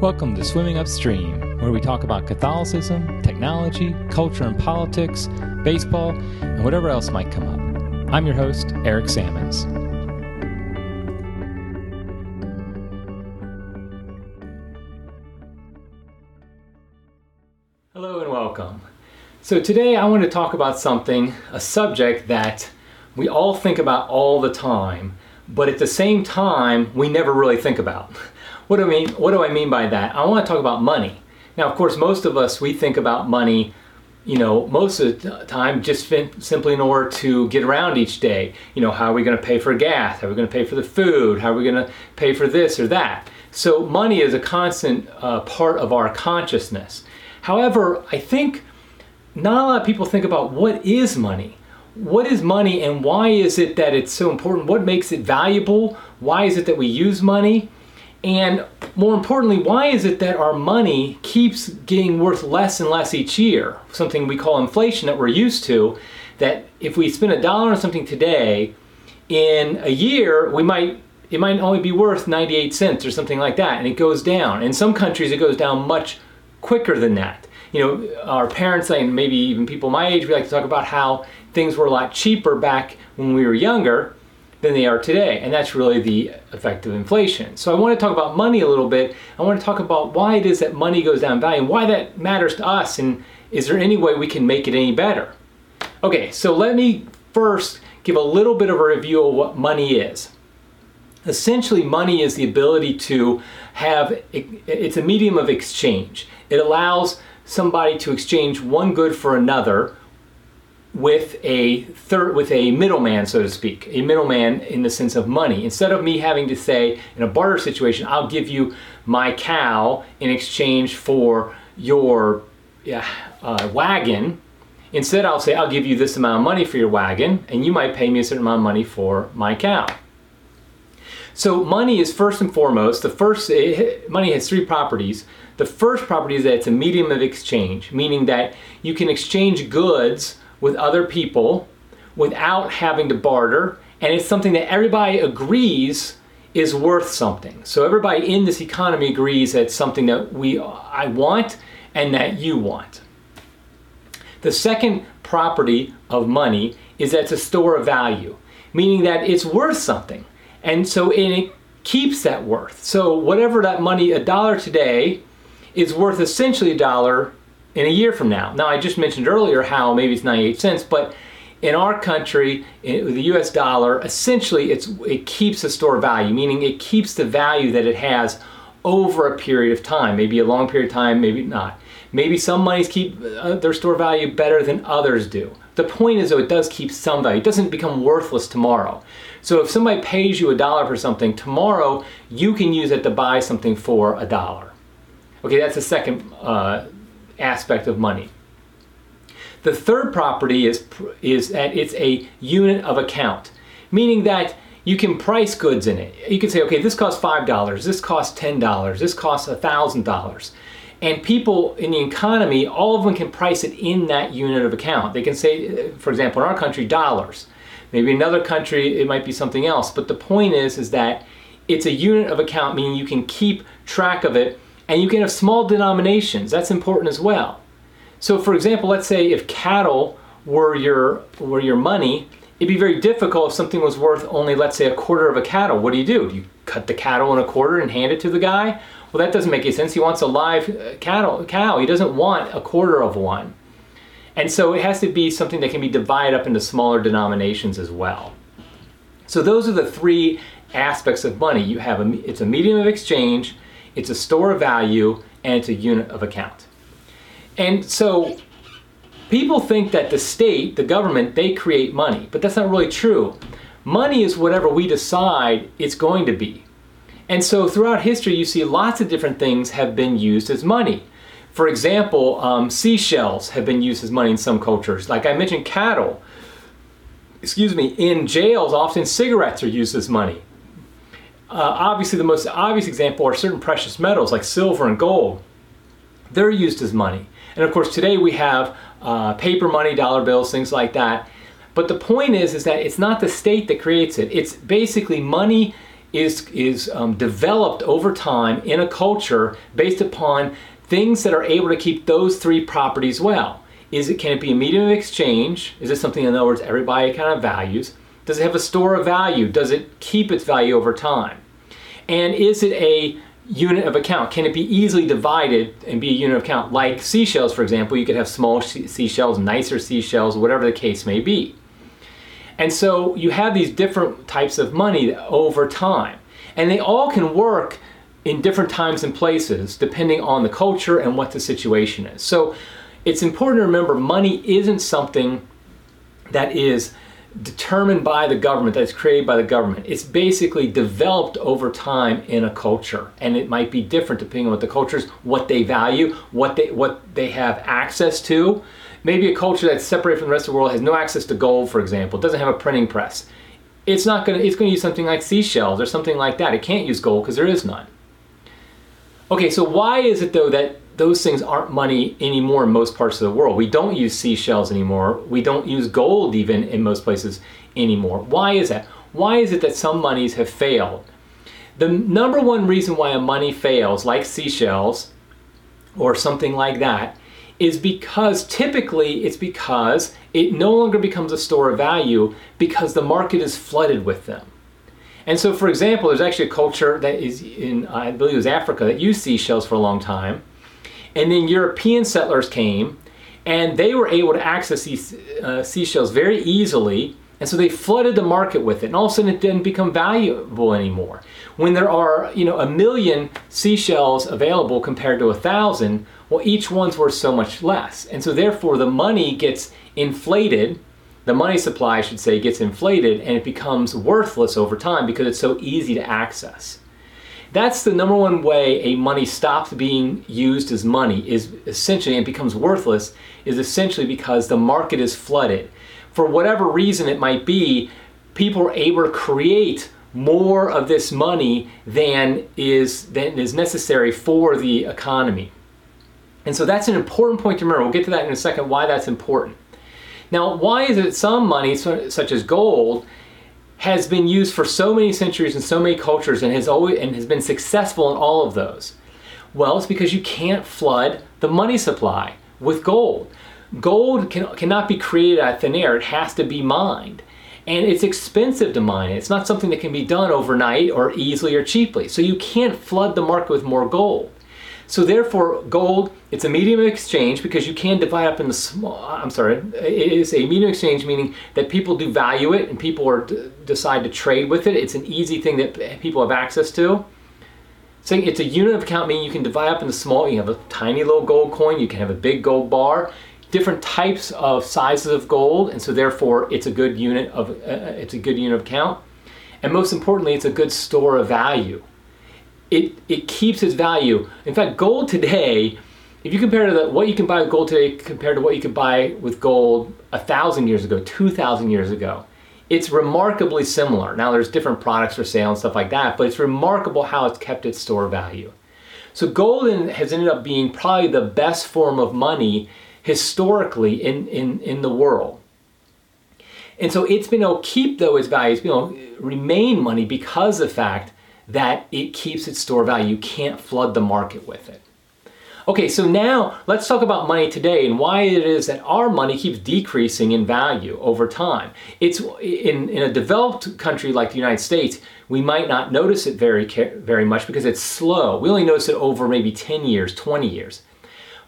Welcome to Swimming Upstream, where we talk about Catholicism, technology, culture and politics, baseball, and whatever else might come up. I'm your host, Eric Sammons. Hello and welcome. So, today I want to talk about something, a subject that we all think about all the time, but at the same time, we never really think about. What do I mean? What do I mean by that? I want to talk about money. Now, of course, most of us we think about money, you know, most of the time just simply in order to get around each day. You know, how are we going to pay for gas? How are we going to pay for the food? How are we going to pay for this or that? So, money is a constant uh, part of our consciousness. However, I think not a lot of people think about what is money. What is money and why is it that it's so important? What makes it valuable? Why is it that we use money? And more importantly, why is it that our money keeps getting worth less and less each year? Something we call inflation that we're used to. That if we spend a dollar on something today, in a year we might it might only be worth 98 cents or something like that, and it goes down. In some countries, it goes down much quicker than that. You know, our parents and maybe even people my age, we like to talk about how things were a lot cheaper back when we were younger than they are today. And that's really the effect of inflation. So I want to talk about money a little bit. I want to talk about why it is that money goes down in value and why that matters to us and is there any way we can make it any better? Okay, so let me first give a little bit of a review of what money is. Essentially, money is the ability to have, it's a medium of exchange. It allows somebody to exchange one good for another with a third with a middleman so to speak a middleman in the sense of money. Instead of me having to say in a barter situation i'll give you my cow in exchange for your uh, wagon. Instead i'll say i'll give you this amount of money for your wagon and you might pay me a certain amount of money for my cow. So money is first and foremost the first money has three properties. The first property is that it's a medium of exchange meaning that you can exchange goods with other people without having to barter, and it's something that everybody agrees is worth something. So everybody in this economy agrees that it's something that we I want and that you want. The second property of money is that it's a store of value, meaning that it's worth something. And so it keeps that worth. So whatever that money, a dollar today, is worth essentially a dollar in a year from now. Now, I just mentioned earlier how maybe it's 98 cents, but in our country, in the US dollar, essentially it keeps a store value, meaning it keeps the value that it has over a period of time, maybe a long period of time, maybe not. Maybe some monies keep uh, their store value better than others do. The point is, though, it does keep some value. It doesn't become worthless tomorrow. So if somebody pays you a dollar for something, tomorrow you can use it to buy something for a dollar. Okay, that's the second uh, aspect of money. The third property is, is that it's a unit of account, meaning that you can price goods in it. You can say, okay, this costs $5, this costs $10, this costs $1,000. And people in the economy, all of them can price it in that unit of account. They can say, uh, for example, in our country, dollars. Maybe another country, it might be something else. But the point is, is that it's a unit of account, meaning you can keep track of it and you can have small denominations. That's important as well. So for example, let's say if cattle were your, were your money, it'd be very difficult if something was worth only, let's say, a quarter of a cattle. What do you do? Do you cut the cattle in a quarter and hand it to the guy? Well, that doesn't make any sense. He wants a live uh, cattle, cow. He doesn't want a quarter of one. And so it has to be something that can be divided up into smaller denominations as well. So those are the three aspects of money. You have a, it's a medium of exchange, it's a store of value, and it's a unit of account. And so people think that the state, the government, they create money, but that's not really true. Money is whatever we decide it's going to be. And so throughout history, you see lots of different things have been used as money. For example, um, seashells have been used as money in some cultures. Like I mentioned, cattle. Excuse me, in jails, often cigarettes are used as money. Uh, obviously, the most obvious example are certain precious metals like silver and gold. They're used as money. And of course, today we have uh, paper money, dollar bills, things like that. But the point is, is that it's not the state that creates it. It's basically money is, is um, developed over time in a culture based upon things that are able to keep those three properties well. Is it can it be a medium of exchange? Is it something in other words everybody kind of values? Does it have a store of value? Does it keep its value over time? And is it a unit of account? Can it be easily divided and be a unit of account? Like seashells, for example, you could have small seashells, nicer seashells, whatever the case may be. And so you have these different types of money over time. And they all can work in different times and places depending on the culture and what the situation is. So it's important to remember money isn't something that is determined by the government, that's created by the government. It's basically developed over time in a culture, and it might be different depending on what the culture is, what they value, what they what they have access to. Maybe a culture that's separated from the rest of the world has no access to gold, for example, doesn't have a printing press. It's not going to. It's going to use something like seashells or something like that. It can't use gold because there is none. Okay, so why is it though that those things aren't money anymore in most parts of the world. We don't use seashells anymore. We don't use gold even in most places anymore. Why is that? Why is it that some monies have failed? The number one reason why a money fails, like seashells or something like that, is because typically it's because it no longer becomes a store of value because the market is flooded with them. And so, for example, there's actually a culture that is in, I believe it was Africa, that used seashells for a long time. And then European settlers came and they were able to access these uh, seashells very easily. And so they flooded the market with it. And all of a sudden it didn't become valuable anymore. When there are, you know, a million seashells available compared to a thousand, well, each one's worth so much less. And so therefore the money gets inflated. The money supply, I should say, gets inflated and it becomes worthless over time because it's so easy to access. That's the number one way a money stops being used as money is essentially and becomes worthless is essentially because the market is flooded. For whatever reason it might be, people are able to create more of this money than is than is necessary for the economy. And so that's an important point to remember. We'll get to that in a second why that's important. Now, why is it some money such as gold has been used for so many centuries and so many cultures and has always and has been successful in all of those? Well, it's because you can't flood the money supply with gold. Gold can, cannot be created out of thin air. It has to be mined. And it's expensive to mine. It's not something that can be done overnight or easily or cheaply. So you can't flood the market with more gold. So therefore, gold, it's a medium of exchange because you can divide up into small, I'm sorry, it is a medium of exchange meaning that people do value it and people are decide to trade with it. It's an easy thing that people have access to. So it's a unit of account meaning you can divide up into small, you have a tiny little gold coin, you can have a big gold bar, different types of sizes of gold, and so therefore it's a good unit of, uh, it's a good unit of account. And most importantly, it's a good store of value it, it keeps its value. In fact, gold today, if you compare to the, what you can buy with gold today compared to what you could buy with gold a thousand years ago, two thousand years ago, it's remarkably similar. Now there's different products for sale and stuff like that, but it's remarkable how it's kept its store value. So gold has ended up being probably the best form of money historically in, in, in the world. And so it's been able to keep though its value, it's been able to remain money because of the fact that it keeps its store value. You can't flood the market with it. Okay, so now let's talk about money today and why it is that our money keeps decreasing in value over time. It's in, in a developed country like the United States, we might not notice it very very much because it's slow. We only notice it over maybe 10 years, 20 years.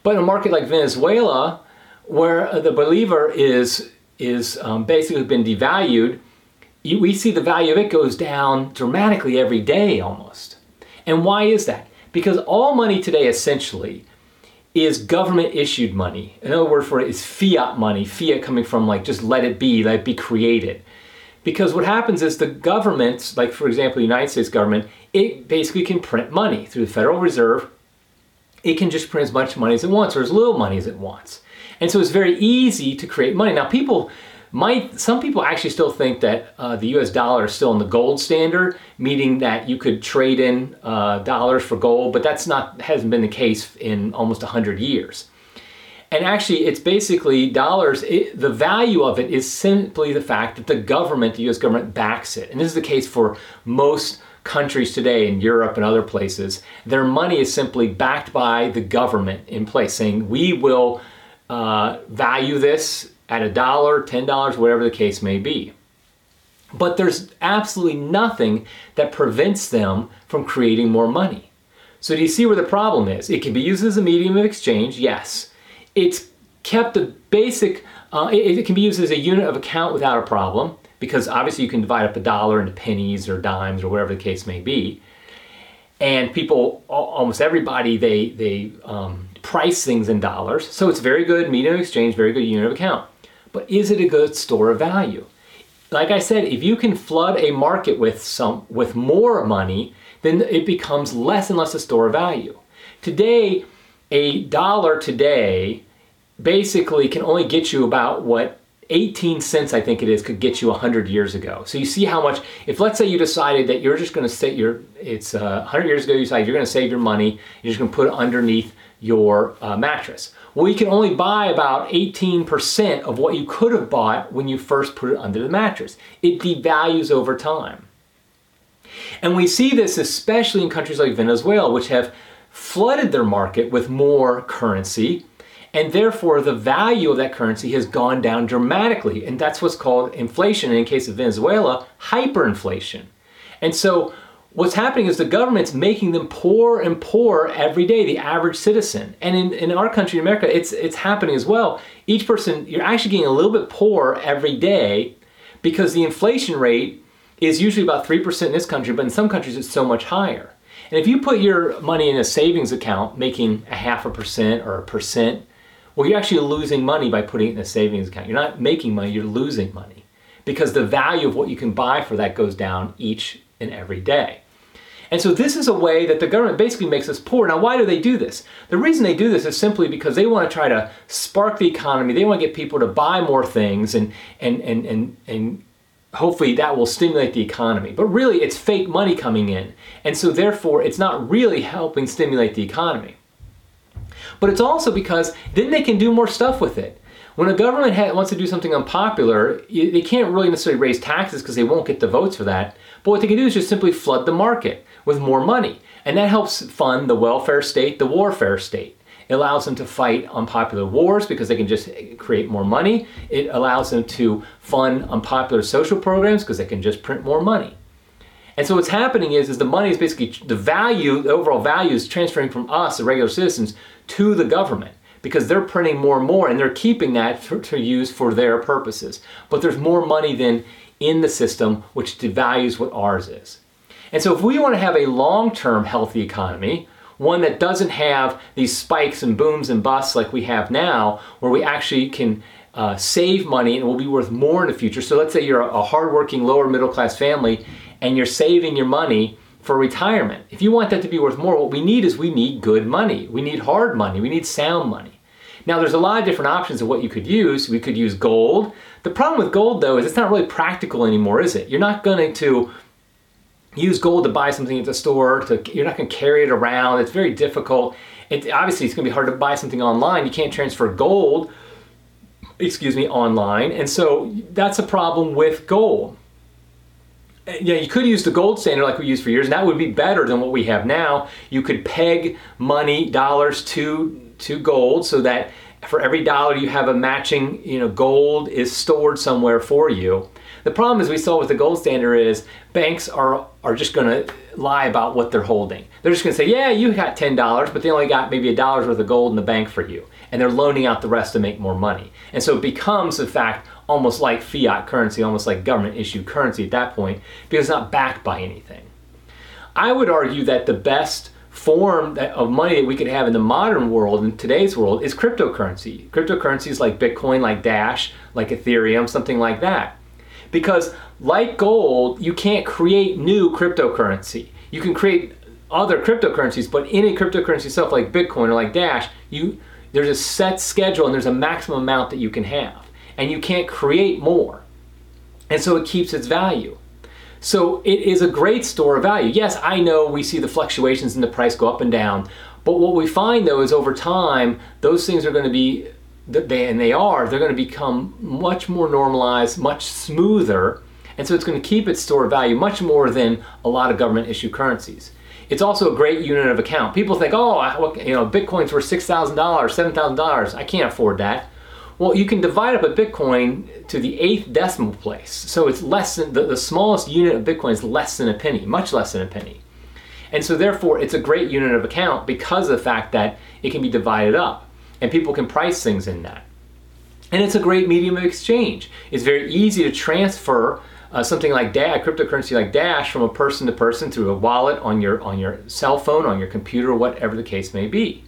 But in a market like Venezuela, where the bolivar is is um, basically been devalued, you, we see the value of it goes down dramatically every day almost. And why is that? Because all money today essentially is government issued money. Another word for it is fiat money. Fiat coming from like just let it be, let it be created. Because what happens is the government, like for example, the United States government, it basically can print money through the Federal Reserve. It can just print as much money as it wants or as little money as it wants. And so it's very easy to create money. Now people some people actually still think that uh, the U.S. dollar is still in the gold standard, meaning that you could trade in uh, dollars for gold, but that's not hasn't been the case in almost hundred years. And actually, it's basically dollars. It, the value of it is simply the fact that the government, the U.S. government, backs it, and this is the case for most countries today in Europe and other places, their money is simply backed by the government in place, saying we will uh, value this at a dollar, ten dollars, whatever the case may be. But there's absolutely nothing that prevents them from creating more money. So, do you see where the problem is? It can be used as a medium of exchange, yes. It's kept a basic, uh, it, it can be used as a unit of account without a problem because obviously you can divide up a dollar into pennies or dimes or whatever the case may be. And people, almost everybody, they, they um, price things in dollars. So it's very good medium of exchange, very good unit of account. But is it a good store of value? Like I said, if you can flood a market with some with more money, then it becomes less and less a store of value. Today, a dollar today basically can only get you about what 18 cents, I think it is, could get you 100 years ago. So you see how much, if let's say you decided that you're just going to set your, it's uh, 100 years ago, you decided you're going to save your money, you're just going to put it underneath your uh, mattress. Well, you can only buy about 18% of what you could have bought when you first put it under the mattress. It devalues over time. And we see this especially in countries like Venezuela, which have flooded their market with more currency and therefore the value of that currency has gone down dramatically. And that's what's called inflation, and in case of Venezuela, hyperinflation. And so what's happening is the government's making them poor and poor every day, the average citizen. And in, in our country, in America, it's, it's happening as well. Each person, you're actually getting a little bit poorer every day because the inflation rate is usually about 3% in this country, but in some countries it's so much higher. And if you put your money in a savings account, making a half a percent or a percent well, you're actually losing money by putting it in a savings account. You're not making money, you're losing money because the value of what you can buy for that goes down each and every day. And so this is a way that the government basically makes us poor. Now, why do they do this? The reason they do this is simply because they want to try to spark the economy. They want to get people to buy more things and and and and and hopefully that will stimulate the economy. But really it's fake money coming in. And so therefore it's not really helping stimulate the economy but it's also because then they can do more stuff with it. When a government ha- wants to do something unpopular, they can't really necessarily raise taxes because they won't get the votes for that. But what they can do is just simply flood the market with more money. And that helps fund the welfare state, the warfare state. It allows them to fight unpopular wars because they can just create more money. It allows them to fund unpopular social programs because they can just print more money. And so what's happening is, is the money is basically the value, the overall value is transferring from us, the regular citizens, to the government because they're printing more and more and they're keeping that to use for their purposes. But there's more money than in the system, which devalues what ours is. And so if we want to have a long-term healthy economy, one that doesn't have these spikes and booms and busts like we have now, where we actually can uh, save money and will be worth more in the future. So let's say you're a hardworking lower middle class family and you're saving your money for retirement. If you want that to be worth more, what we need is we need good money. We need hard money. We need sound money. Now, there's a lot of different options of what you could use. We could use gold. The problem with gold, though, is it's not really practical anymore, is it? You're not going to use gold to buy something at the store. To, you're not going to carry it around. It's very difficult. It, obviously, it's going to be hard to buy something online. You can't transfer gold, excuse me, online. And so that's a problem with gold eh, yeah, you could use the gold standard like we used for years, and that would be better than what we have now. You could peg money, dollars to to gold, so that for every dollar you have a matching, you know, gold is stored somewhere for you. The problem is we saw with the gold standard is banks are are just going to lie about what they're holding. They're just going to say, "Yeah, you got ten dollars, but they only got maybe a dollar's worth of gold in the bank for you," and they're loaning out the rest to make more money. And so it becomes, in fact, almost like fiat currency, almost like government issued currency at that point, because it's not backed by anything. I would argue that the best form of money that we could have in the modern world, in today's world, is cryptocurrency. Cryptocurrencies like Bitcoin, like Dash, like Ethereum, something like that. Because, like gold, you can't create new cryptocurrency. You can create other cryptocurrencies, but in a cryptocurrency itself, like Bitcoin or like Dash, you there's a set schedule and there's a maximum amount that you can have and you can't create more. And so it keeps its value. So it is a great store of value. Yes, I know we see the fluctuations in the price go up and down, but what we find though is over time, those things are going to be, they, and they are, they're going to become much more normalized, much smoother And so it's going to keep its store of value much more than a lot of government issued currencies. It's also a great unit of account. People think, oh, you know, Bitcoin's worth $6,000, $7,000. I can't afford that. Well, you can divide up a Bitcoin to the eighth decimal place. So it's less than the, the smallest unit of Bitcoin is less than a penny, much less than a penny. And so therefore it's a great unit of account because of the fact that it can be divided up and people can price things in that. And it's a great medium of exchange. It's very easy to transfer uh, something like Dash, cryptocurrency like Dash, from a person to person through a wallet on your on your cell phone, on your computer, whatever the case may be.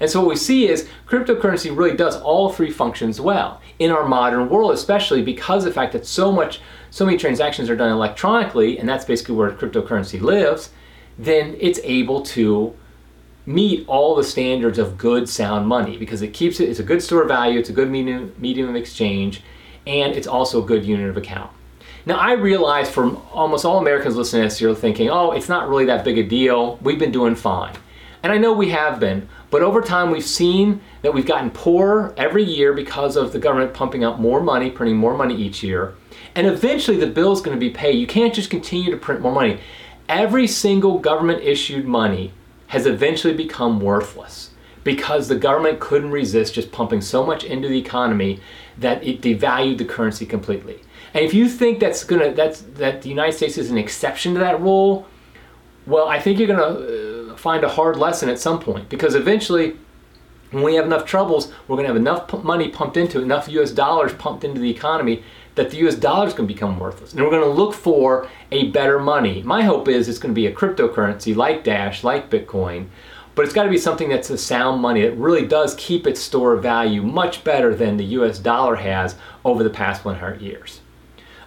And so what we see is cryptocurrency really does all three functions well in our modern world, especially because of the fact that so much, so many transactions are done electronically, and that's basically where cryptocurrency lives. Then it's able to meet all the standards of good sound money because it keeps it it's a good store of value it's a good medium, medium of exchange and it's also a good unit of account. Now i realize from almost all americans listening to this you're thinking oh it's not really that big a deal. We've been doing fine. And i know we have been but over time we've seen that we've gotten poorer every year because of the government pumping out more money printing more money each year. And eventually the bill is going to be paid. You can't just continue to print more money. Every single government issued money has eventually become worthless because the government couldn't resist just pumping so much into the economy that it devalued the currency completely. And if you think that's gonna that's that the United States is an exception to that rule, well, I think you're gonna find a hard lesson at some point because eventually, when we have enough troubles, we're gonna have enough money pumped into enough U.S. dollars pumped into the economy that the US dollar is going to become worthless. And we're going to look for a better money. My hope is it's going to be a cryptocurrency like Dash, like Bitcoin, but it's got to be something that's a sound money that really does keep its store of value much better than the US dollar has over the past 100 years.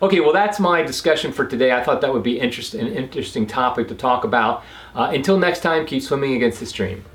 Okay, well, that's my discussion for today. I thought that would be interest, an interesting topic to talk about. Uh, until next time, keep swimming against the stream.